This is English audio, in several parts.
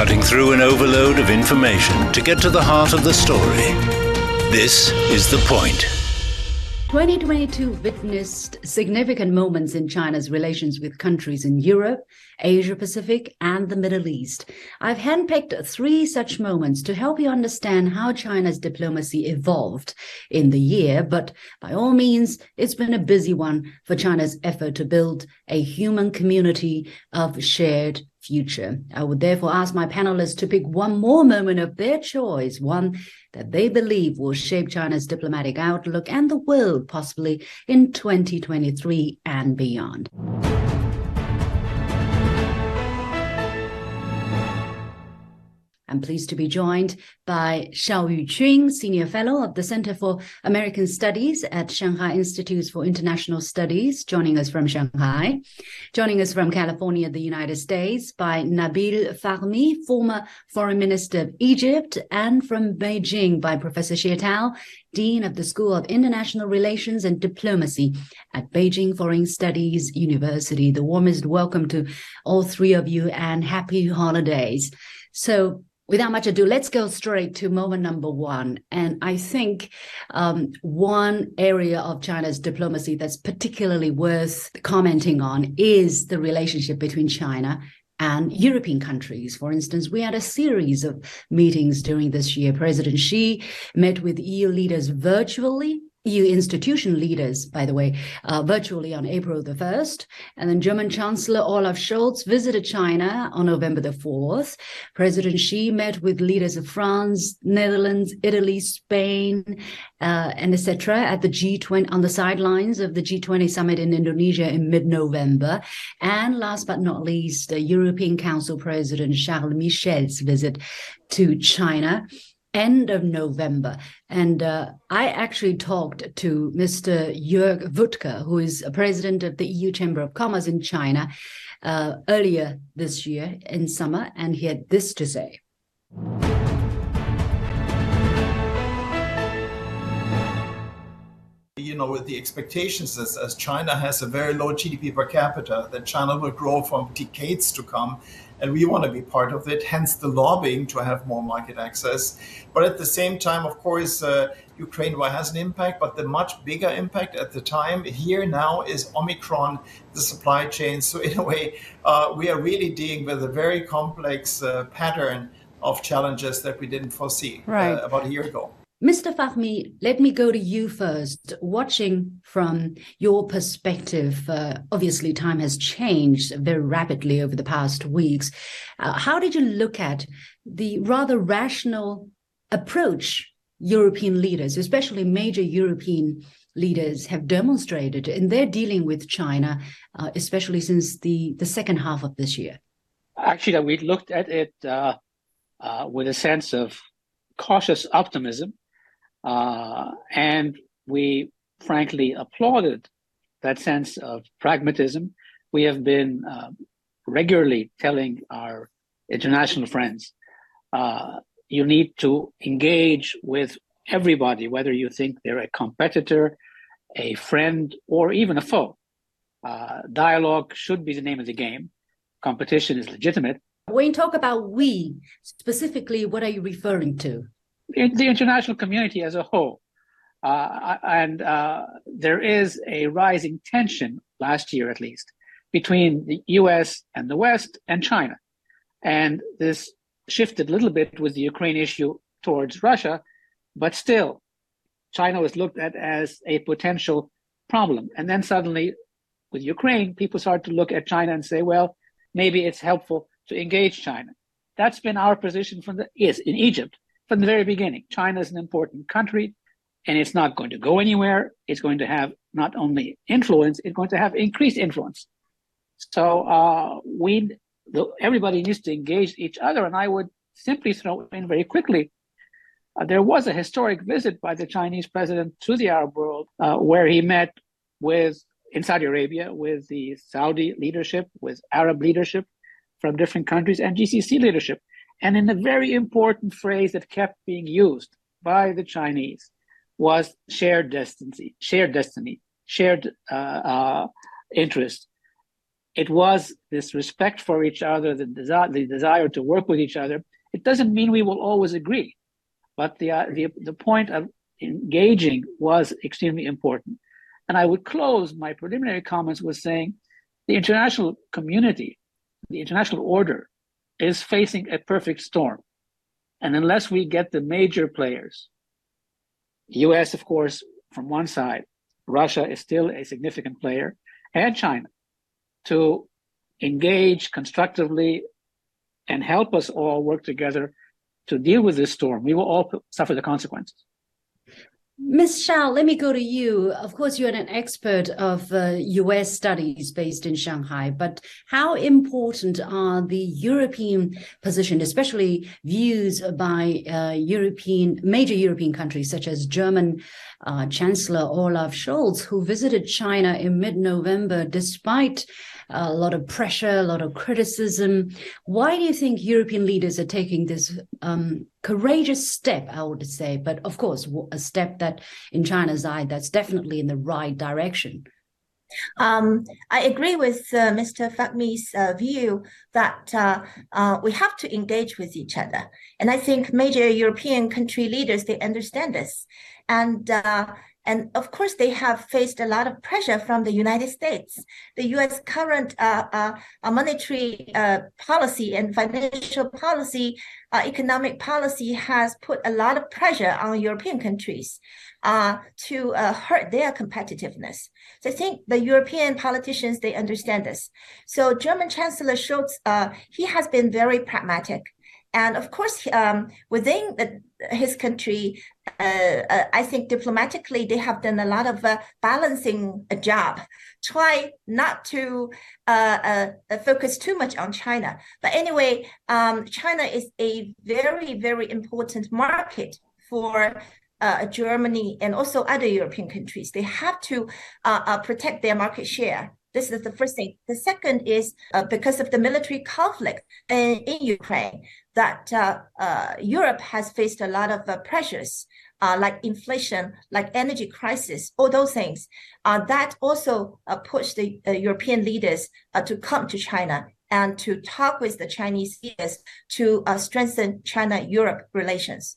cutting through an overload of information to get to the heart of the story. This is The Point. 2022 witnessed significant moments in China's relations with countries in Europe, Asia Pacific, and the Middle East. I've handpicked three such moments to help you understand how China's diplomacy evolved in the year, but by all means, it's been a busy one for China's effort to build a human community of shared future. I would therefore ask my panelists to pick one more moment of their choice, one that they believe will shape China's diplomatic outlook and the world possibly in 2023 and beyond. I'm pleased to be joined by Shao Yuqun, Senior Fellow of the Center for American Studies at Shanghai Institutes for International Studies, joining us from Shanghai. Joining us from California, the United States, by Nabil Fahmy, former Foreign Minister of Egypt, and from Beijing by Professor Xie Tao, Dean of the School of International Relations and Diplomacy at Beijing Foreign Studies University. The warmest welcome to all three of you and happy holidays. So without much ado, let's go straight to moment number one. And I think um, one area of China's diplomacy that's particularly worth commenting on is the relationship between China and European countries. For instance, we had a series of meetings during this year. President Xi met with EU leaders virtually EU institution leaders, by the way, uh, virtually on April the 1st. And then German Chancellor Olaf Scholz visited China on November the 4th. President Xi met with leaders of France, Netherlands, Italy, Spain, uh, and etc. at the G20 on the sidelines of the G20 summit in Indonesia in mid-November. And last but not least, European Council President Charles Michel's visit to China end of November. And uh, I actually talked to Mr. Jörg Wuttke, who is a president of the EU Chamber of Commerce in China, uh, earlier this year in summer, and he had this to say. You know, with the expectations as, as China has a very low GDP per capita, that China will grow for decades to come and we want to be part of it. Hence the lobbying to have more market access. But at the same time, of course, uh, Ukraine war has an impact, but the much bigger impact at the time here now is Omicron, the supply chain. So in a way, uh, we are really dealing with a very complex uh, pattern of challenges that we didn't foresee uh, right. about a year ago. Mr. Fahmy, let me go to you first. Watching from your perspective, uh, obviously time has changed very rapidly over the past weeks. Uh, how did you look at the rather rational approach European leaders, especially major European leaders, have demonstrated in their dealing with China, uh, especially since the, the second half of this year? Actually, we looked at it uh, uh, with a sense of cautious optimism uh, and we frankly applauded that sense of pragmatism. We have been uh, regularly telling our international friends, uh, you need to engage with everybody, whether you think they're a competitor, a friend, or even a foe. Uh, dialogue should be the name of the game. Competition is legitimate. When you talk about we, specifically, what are you referring to? The international community as a whole. Uh, and uh, there is a rising tension last year, at least, between the US and the West and China. And this shifted a little bit with the Ukraine issue towards Russia, but still, China was looked at as a potential problem. And then suddenly, with Ukraine, people started to look at China and say, well, maybe it's helpful to engage China. That's been our position from the is in Egypt from the very beginning. China is an important country and it's not going to go anywhere. It's going to have not only influence, it's going to have increased influence. So uh, we, everybody needs to engage each other. And I would simply throw in very quickly, uh, there was a historic visit by the Chinese president to the Arab world, uh, where he met with in Saudi Arabia with the Saudi leadership, with Arab leadership from different countries, and GCC leadership. And in a very important phrase that kept being used by the Chinese was shared destiny, shared destiny, shared uh, uh, interest. it was this respect for each other, the, desi- the desire to work with each other. It doesn't mean we will always agree, but the, uh, the, the point of engaging was extremely important. And I would close my preliminary comments with saying the international community, the international order, is facing a perfect storm. And unless we get the major players, US, of course, from one side, Russia is still a significant player, and China, to engage constructively and help us all work together to deal with this storm. We will all suffer the consequences. Ms. Shao, let me go to you. Of course, you're an expert of uh, US studies based in Shanghai, but how important are the European position, especially views by uh, European major European countries such as German uh, Chancellor Olaf Scholz, who visited China in mid-November despite a lot of pressure, a lot of criticism. Why do you think European leaders are taking this um, courageous step, I would say, but of course, a step that in China's eye, that's definitely in the right direction? Um, I agree with uh, Mr. Fahmy's uh, view that uh, uh, we have to engage with each other. And I think major European country leaders, they understand this. And uh, and of course, they have faced a lot of pressure from the United States. The U.S. current uh, monetary policy and financial policy, economic policy has put a lot of pressure on European countries uh, to hurt their competitiveness. So I think the European politicians, they understand this. So German Chancellor Scholz, he has been very pragmatic. And of course, um, within the, his country, uh, uh, I think diplomatically they have done a lot of uh, balancing a job. Try not to uh, uh, focus too much on China. But anyway, um, China is a very, very important market for uh, Germany and also other European countries. They have to uh, uh, protect their market share. This is the first thing. The second is because of the military conflict in, in Ukraine that uh, uh, Europe has faced a lot of uh, pressures, uh, like inflation, like energy crisis, all those things. Uh, that also uh, pushed the European leaders to come to China and to talk with the Chinese leaders to strengthen China-Europe relations.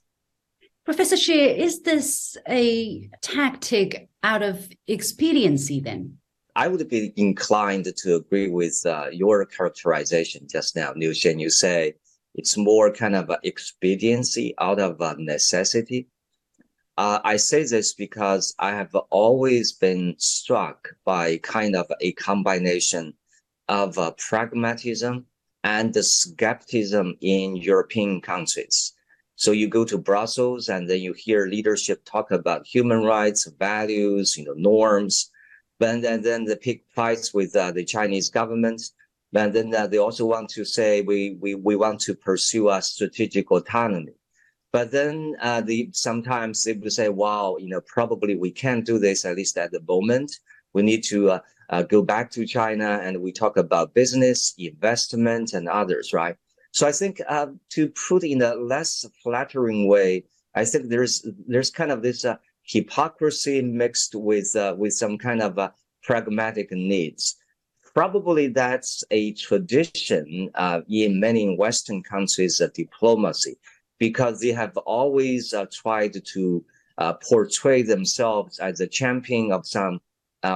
Professor Xie, is this a tactic out of expediency then? I would be inclined to agree with uh, your characterization just now, Liu Xin. You say it's more kind of expediency out of necessity. Uh, I say this because I have always been struck by kind of a combination of uh, pragmatism and skepticism in European countries. So you go to Brussels and then you hear leadership talk about human rights, values, you know, norms, but then, then they pick fights with uh, the Chinese government and then uh, they also want to say we, we, we want to pursue a strategic autonomy. But then uh, the, sometimes they will say, wow, you know, probably we can't do this, at least at the moment. We need to uh, uh, go back to China and we talk about business, investment, and others, right? So I think uh, to put in a less flattering way, I think there's there's kind of this uh, hypocrisy mixed with uh, with some kind of uh, pragmatic needs probably that's a tradition uh, in many Western countries of diplomacy because they have always uh, tried to uh, portray themselves as a champion of some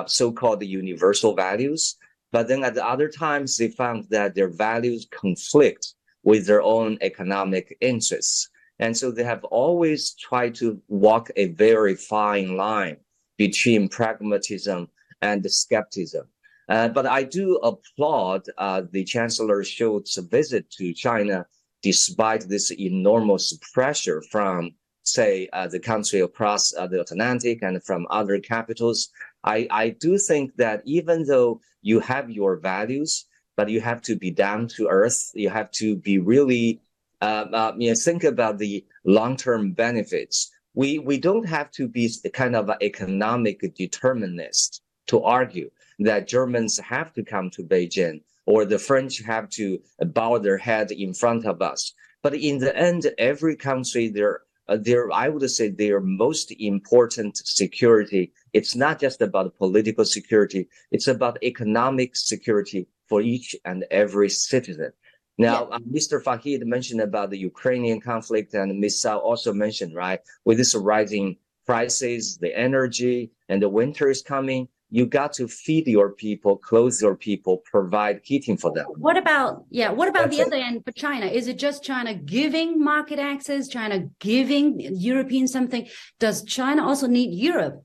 so-called universal values. But then at the other times, they found that their values conflict with their own economic interests. And so they have always tried to walk a very fine line between pragmatism and skepticism. Uh, but I do applaud uh, the Chancellor Scholz's visit to China, despite this enormous pressure from, say, uh, the country across uh, the Atlantic and from other capitals. I, I do think that even though you have your values, but you have to be down to earth, you have to be really, uh, uh, you know, think about the long-term benefits. We, we don't have to be kind of an economic determinist to argue that Germans have to come to Beijing or the French have to bow their head in front of us. But in the end, every country, their, uh, their, I would say their most important security, it's not just about political security, it's about economic security for each and every citizen. Now, yeah. uh, Mr. Fahid mentioned about the Ukrainian conflict, and Ms. Shao also mentioned, right, with this rising prices, the energy, and the winter is coming, you got to feed your people, clothe your people, provide heating for them. What about yeah? What about That's the it. other end for China? Is it just China giving market access? China giving Europeans something? Does China also need Europe?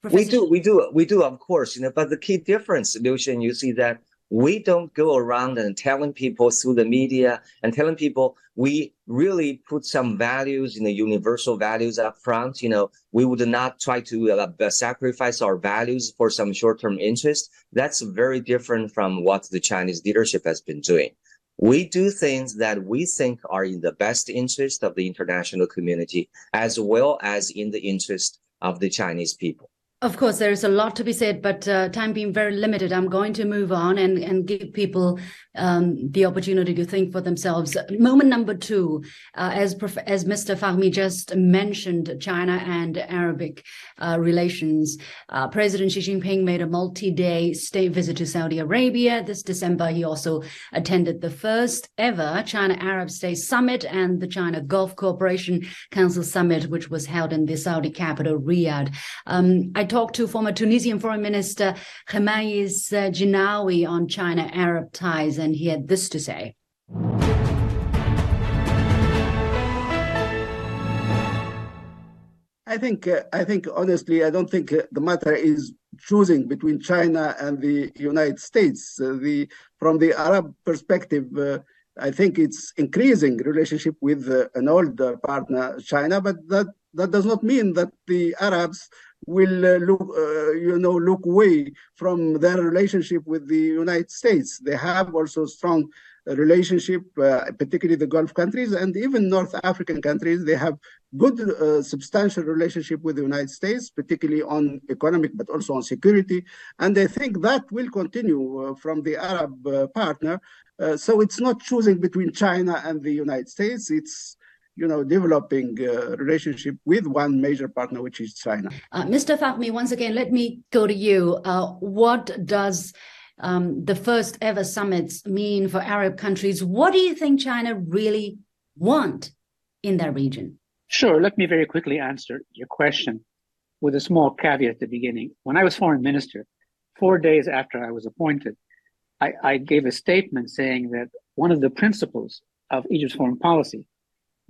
Professor we do, we do, we do, of course. You know, but the key difference, Liu Xin, you see that we don't go around and telling people through the media and telling people we really put some values, you know, universal values up front. You know, we would not try to uh, sacrifice our values for some short-term interest. That's very different from what the Chinese leadership has been doing. We do things that we think are in the best interest of the international community, as well as in the interest of the Chinese people. Of course, there's a lot to be said, but uh, time being very limited, I'm going to move on and, and give people um, the opportunity to think for themselves. Moment number two, uh, as as Mr. Fahmy just mentioned, China and Arabic uh, relations. Uh, President Xi Jinping made a multi-day state visit to Saudi Arabia this December. He also attended the first ever China-Arab State Summit and the China Gulf Cooperation Council Summit, which was held in the Saudi capital, Riyadh. Um, I talked to former Tunisian Foreign Minister Khemaies Jhinaoui on China-Arab ties, and he had this to say. I think, uh, I think honestly, I don't think uh, the matter is choosing between China and the United States. Uh, the from the Arab perspective, uh, I think it's increasing relationship with uh, an old partner, China, but that that does not mean that the Arabs will uh, look, uh, you know, look away from their relationship with the United States. They have also strong relationship, uh, particularly the Gulf countries and even North African countries. They have good, uh, substantial relationship with the United States, particularly on economic, but also on security. And I think that will continue uh, from the Arab uh, partner. so it's not choosing between China and the United States. It's you know, developing a relationship with one major partner, which is China. Uh, Mr. Fahmy, once again, let me go to you. Uh, what does um, the first ever summits mean for Arab countries? What do you think China really want in that region? Sure. Let me very quickly answer your question with a small caveat at the beginning. When I was foreign minister, four days after I was appointed, I, I gave a statement saying that one of the principles of Egypt's foreign policy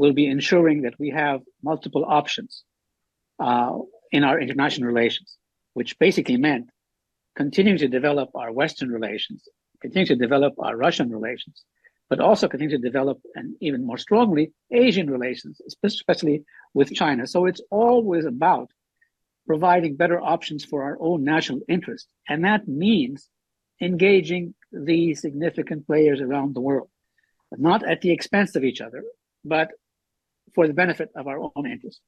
will be ensuring that we have multiple options uh, in our international relations, which basically meant continuing to develop our Western relations, continuing to develop our Russian relations, but also continue to develop and even more strongly Asian relations, especially with China. So it's always about providing better options for our own national interest. And that means engaging the significant players around the world, not at the expense of each other, but for the benefit of our own interests.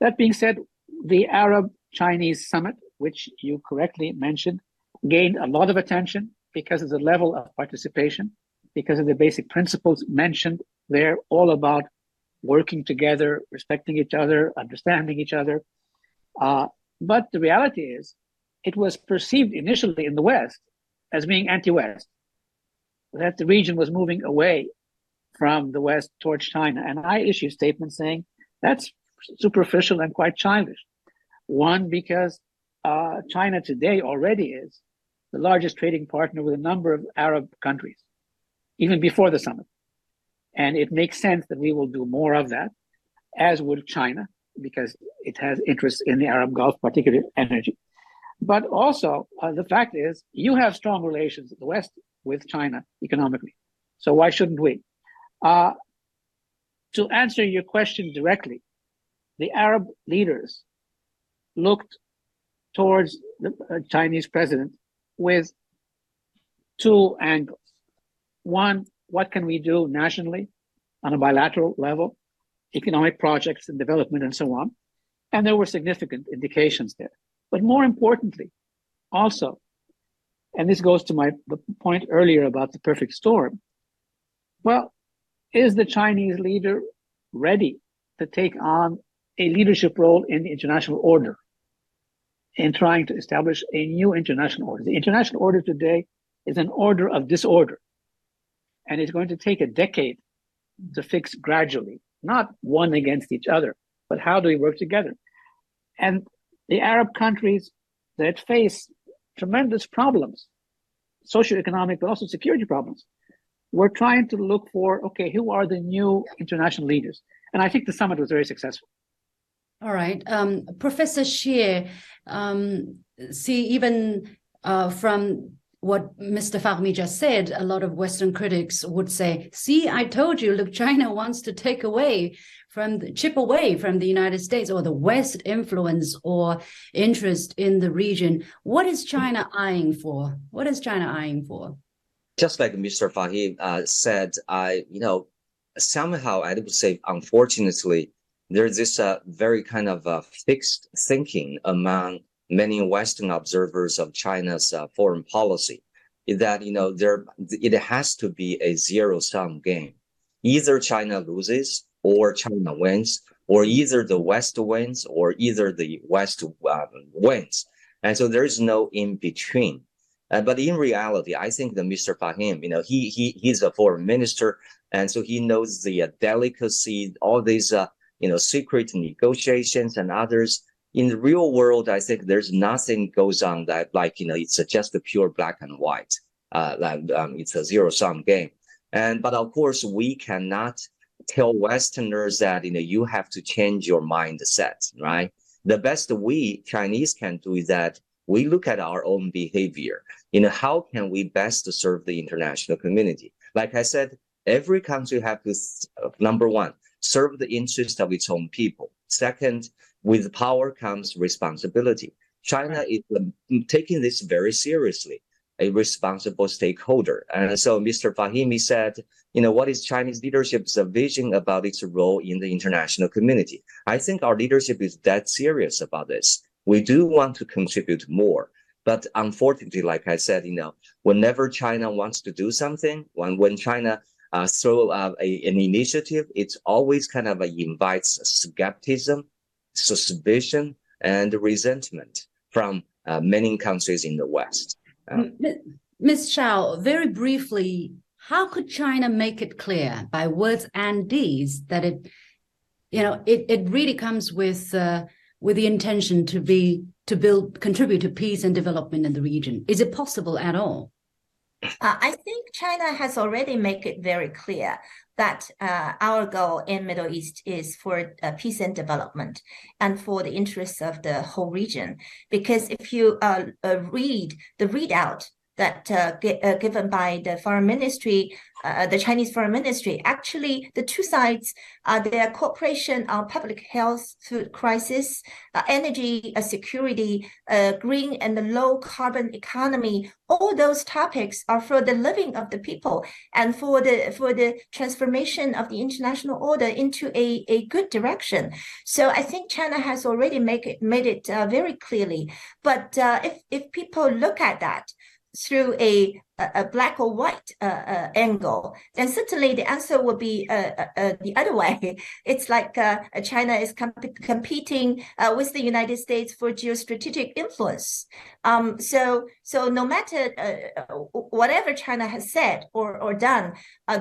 That being said, the Arab Chinese summit, which you correctly mentioned, gained a lot of attention because of the level of participation, because of the basic principles mentioned there, all about working together, respecting each other, understanding each other. Uh, but the reality is, it was perceived initially in the West as being anti West, that the region was moving away from the West towards China. And I issue statements saying that's superficial and quite childish. One, because uh, China today already is the largest trading partner with a number of Arab countries, even before the summit. And it makes sense that we will do more of that, as would China, because it has interests in the Arab Gulf, particularly energy. But also, uh, the fact is, you have strong relations, the West, with China economically. So why shouldn't we? Uh, to answer your question directly, the Arab leaders looked towards the uh, Chinese president with two angles. One, what can we do nationally on a bilateral level, economic projects and development and so on. And there were significant indications there. But more importantly, also, and this goes to my the point earlier about the perfect storm. Well, is the Chinese leader ready to take on a leadership role in the international order in trying to establish a new international order? The international order today is an order of disorder. And it's going to take a decade to fix gradually, not one against each other, but how do we work together? And the Arab countries that face tremendous problems, socioeconomic, but also security problems, we're trying to look for okay, who are the new international leaders? And I think the summit was very successful. All right. Um, Professor Xie, um, see, even uh, from what Mr. Fahmy just said, a lot of Western critics would say, see, I told you, look, China wants to take away from the, chip away from the United States or the West influence or interest in the region. What is China eyeing for? What is China eyeing for? Just like Mr. Fahim uh, said, I, you know, somehow I would say, unfortunately, there's this uh, very kind of uh, fixed thinking among many Western observers of China's uh, foreign policy that you know there it has to be a zero sum game. Either China loses or China wins, or either the West wins or either the West uh, wins. And so there is no in between. Uh, but in reality, I think that Mr. Fahim, you know, he he he's a foreign minister, and so he knows the uh, delicacy, all these uh, you know secret negotiations and others. In the real world, I think there's nothing goes on that like you know it's just a pure black and white. Uh, um, it's a zero sum game. And but of course, we cannot tell Westerners that you know you have to change your mindset, right? The best we Chinese can do is that we look at our own behavior. You know, how can we best serve the international community? Like I said, every country have to number one serve the interest of its own people. Second, with power comes responsibility. China is um, taking this very seriously a responsible stakeholder. And so Mr. Fahimi said, you know, what is Chinese leadership's vision about its role in the international community? I think our leadership is that serious about this. We do want to contribute more. But unfortunately, like I said, you know, whenever China wants to do something, when, when China uh, throw uh, a, an initiative, it always kind of uh, invites skepticism, suspicion, and resentment from uh, many countries in the West. Ms. Shao, very briefly, how could China make it clear by words and deeds that it, you know, it, it really comes with uh, with the intention to be to build contribute to peace and development in the region? Is it possible at all? Uh, I think China has already made it very clear that uh, our goal in Middle East is for uh, peace and development and for the interests of the whole region. Because if you uh, uh read the readout that uh, uh, given by the foreign ministry, uh, the Chinese foreign ministry. Actually, the two sides, uh, their cooperation on public health, food crisis, uh, energy uh, security, green and the low carbon economy. All those topics are for the living of the people and for the for the transformation of the international order into a, a good direction. So I think China has already make it made it very clearly. But if if people look at that through a, a black or white uh, uh, angle, then certainly the answer would be uh, uh, uh the other way. It's like uh, China is comp- competing with the United States for geostrategic influence. Um, so, so no matter whatever China has said or, or done,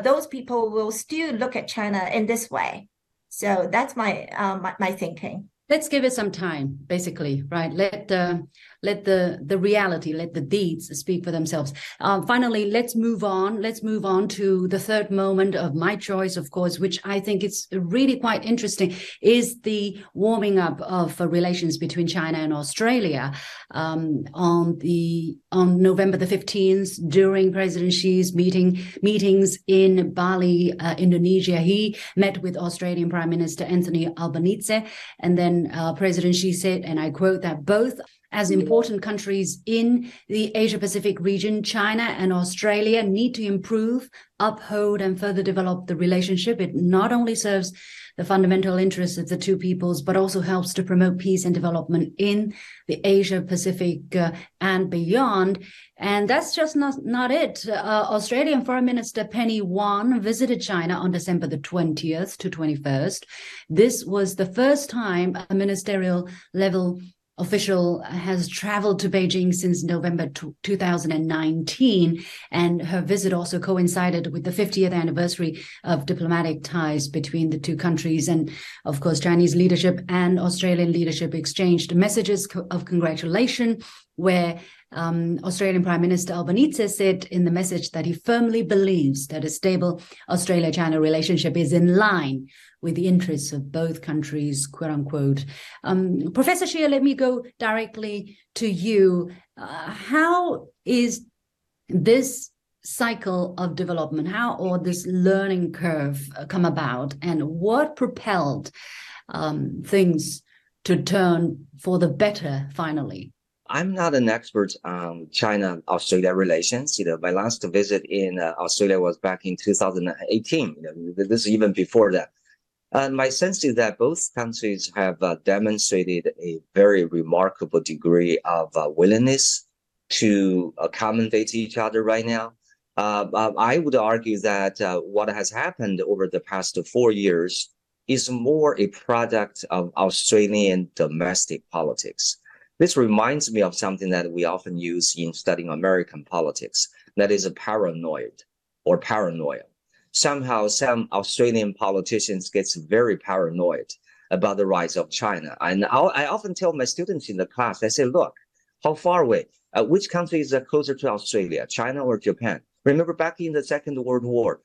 those people will still look at China in this way. So that's my, my, my thinking let's give it some time basically right let the let the the reality let the deeds speak for themselves. Um, finally let's move on. Let's move on to the third moment of my choice of course which i think is really quite interesting is the warming up of uh, relations between china and australia um, on the on november the 15th during president xi's meeting meetings in bali uh, indonesia. He met with australian prime minister anthony albanese and then uh, President Xi said, and I quote, that both as important countries in the Asia Pacific region, China and Australia need to improve, uphold, and further develop the relationship. It not only serves the fundamental interests of the two peoples, but also helps to promote peace and development in the Asia Pacific uh, and beyond. And that's just not, not it. Uh, Australian Foreign Minister Penny Wong visited China on December the 20th to 21st. This was the first time a ministerial level official has traveled to Beijing since November 2019, and her visit also coincided with the 50th anniversary of diplomatic ties between the two countries. And of course, Chinese leadership and Australian leadership exchanged messages of congratulation, where um, Australian Prime Minister Albanese said in the message that he firmly believes that a stable Australia China relationship is in line with the interests of both countries, quote unquote. Um, Professor Xie, let me go directly to you. Uh, how is this cycle of development, how or this learning curve uh, come about, and what propelled um, things to turn for the better finally? I'm not an expert on China-Australia relations. You know, my last visit in uh, Australia was back in 2018. You know, this is even before that. And my sense is that both countries have uh, demonstrated a very remarkable degree of uh, willingness to accommodate each other right now. Uh, um, I would argue that uh, what has happened over the past four years is more a product of Australian domestic politics. This reminds me of something that we often use in studying American politics, that is a paranoid or paranoia. Somehow some Australian politicians gets very paranoid about the rise of China. And I'll, i often tell my students in the class, I say, look, how far away, uh, which country is closer to Australia, China or Japan? Remember back in the Second World War,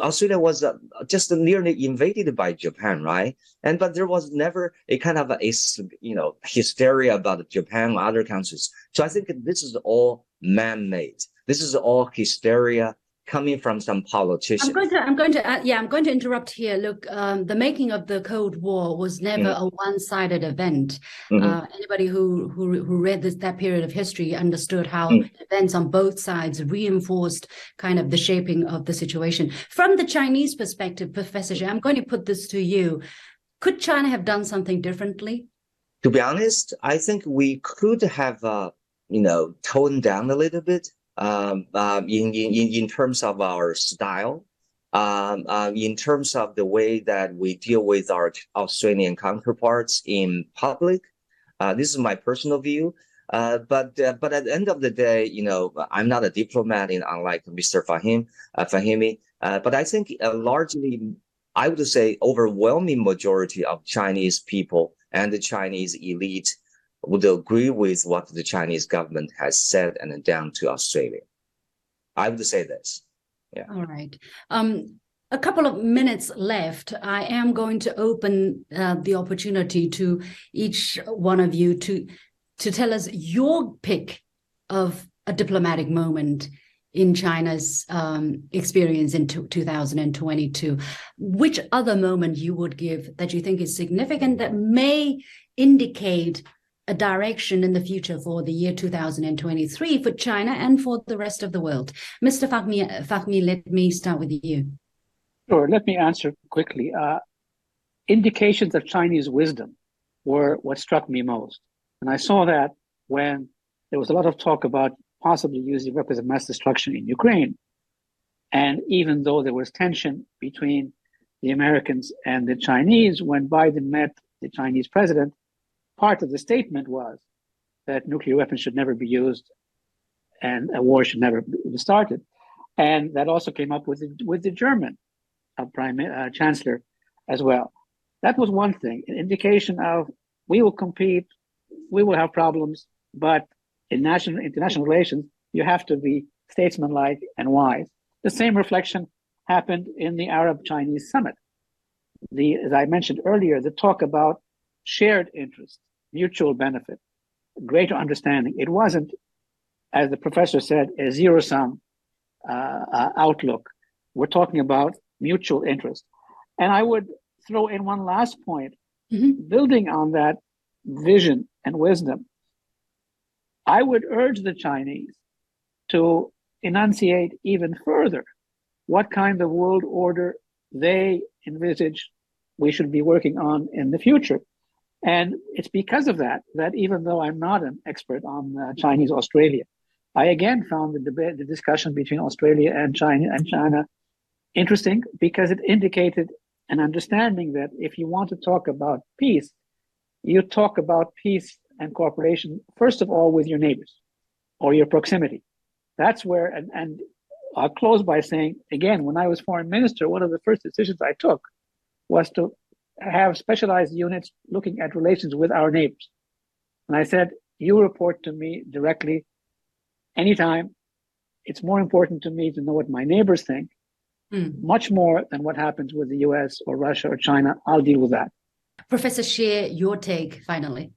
Australia was uh, just nearly invaded by Japan, right? And but there was never a kind of a, you know hysteria about Japan or other countries. So I think this is all man-made. This is all hysteria coming from some politicians. I'm going to, I'm going to, uh, yeah, I'm going to interrupt here. Look, um, the making of the Cold War was never mm. a one-sided event. Mm-hmm. Uh, anybody who, who who read this that period of history understood how mm. events on both sides reinforced kind of the shaping of the situation. From the Chinese perspective, Professor I'm going to put this to you. Could China have done something differently? To be honest, I think we could have, uh, you know, toned down a little bit um, uh, in, in, in terms of our style, um, uh, in terms of the way that we deal with our Australian counterparts in public. Uh, this is my personal view. Uh, but uh, but at the end of the day, you know, I'm not a diplomat, in, unlike Mr. Fahim uh, Fahimi. but I think largely, I would say, overwhelming majority of Chinese people and the Chinese elite would agree with what the Chinese government has said and done to Australia. I would say this. Yeah. All right. Um, a couple of minutes left. I am going to open uh, the opportunity to each one of you to to tell us your pick of a diplomatic moment in China's um, experience in 2022. Which other moment you would give that you think is significant that may indicate a direction in the future for the year 2023 for China and for the rest of the world. Mr. Fahmy, Fahmy let me start with you. Sure, let me answer quickly. Uh, indications of Chinese wisdom were what struck me most. And I saw that when there was a lot of talk about possibly using weapons of mass destruction in Ukraine. And even though there was tension between the Americans and the Chinese, when Biden met the Chinese president, part of the statement was that nuclear weapons should never be used and a war should never be started. And that also came up with the, with the German uh, prime uh, chancellor as well. That was one thing, an indication of we will compete, we will have problems, but in national international relations, you have to be statesmanlike and wise. The same reflection happened in the Arab Chinese summit. The, as I mentioned earlier, the talk about shared interest, mutual benefit, greater understanding. It wasn't, as the professor said, a zero sum uh, uh, outlook. We're talking about mutual interest. And I would throw in one last point, mm-hmm. building on that vision and wisdom. I would urge the Chinese to enunciate even further what kind of world order they envisage we should be working on in the future. And it's because of that that even though I'm not an expert on uh, Chinese Australia, I again found the debate, the discussion between Australia and China and China interesting because it indicated an understanding that if you want to talk about peace, you talk about peace and cooperation, first of all, with your neighbors or your proximity. That's where, and, and I'll close by saying again, when I was foreign minister, one of the first decisions I took was to have specialized units looking at relations with our neighbors. And I said, you report to me directly anytime. It's more important to me to know what my neighbors think, mm. much more than what happens with the US or Russia or China. I'll deal with that. Professor Xie, your take finally.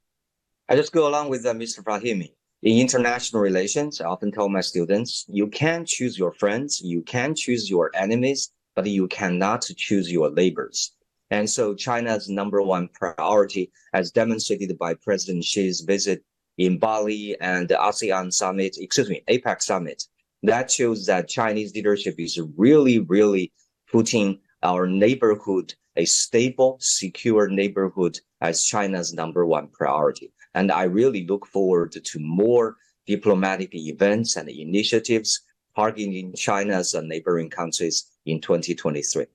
I just go along with uh, Mr. Fahimi. In international relations, I often tell my students, you can choose your friends, you can choose your enemies, but you cannot choose your neighbors. And so China's number one priority, as demonstrated by President Xi's visit in Bali and the ASEAN summit, excuse me, APEC summit, that shows that Chinese leadership is really, really putting our neighborhood, a stable, secure neighborhood as China's number one priority. And I really look forward to more diplomatic events and initiatives targeting China's neighboring countries in 2023.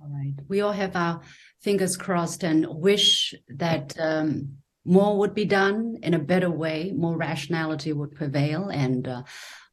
All right. We all have our fingers crossed and wish that um, more would be done in a better way, more rationality would prevail. And uh,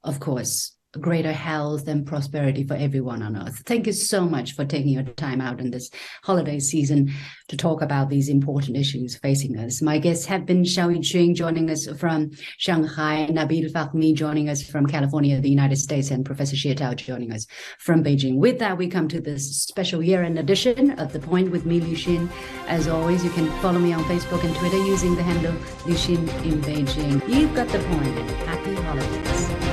of course, greater health and prosperity for everyone on earth. Thank you so much for taking your time out in this holiday season to talk about these important issues facing us. My guests have been Shao Yuqun joining us from Shanghai, Nabil Fahmy joining us from California, the United States, and Professor Xie Tao joining us from Beijing. With that, we come to this special year-end edition of The Point with me, Liu Xin. As always, you can follow me on Facebook and Twitter using the handle Liu Xin in Beijing. You've got the point. Happy holidays.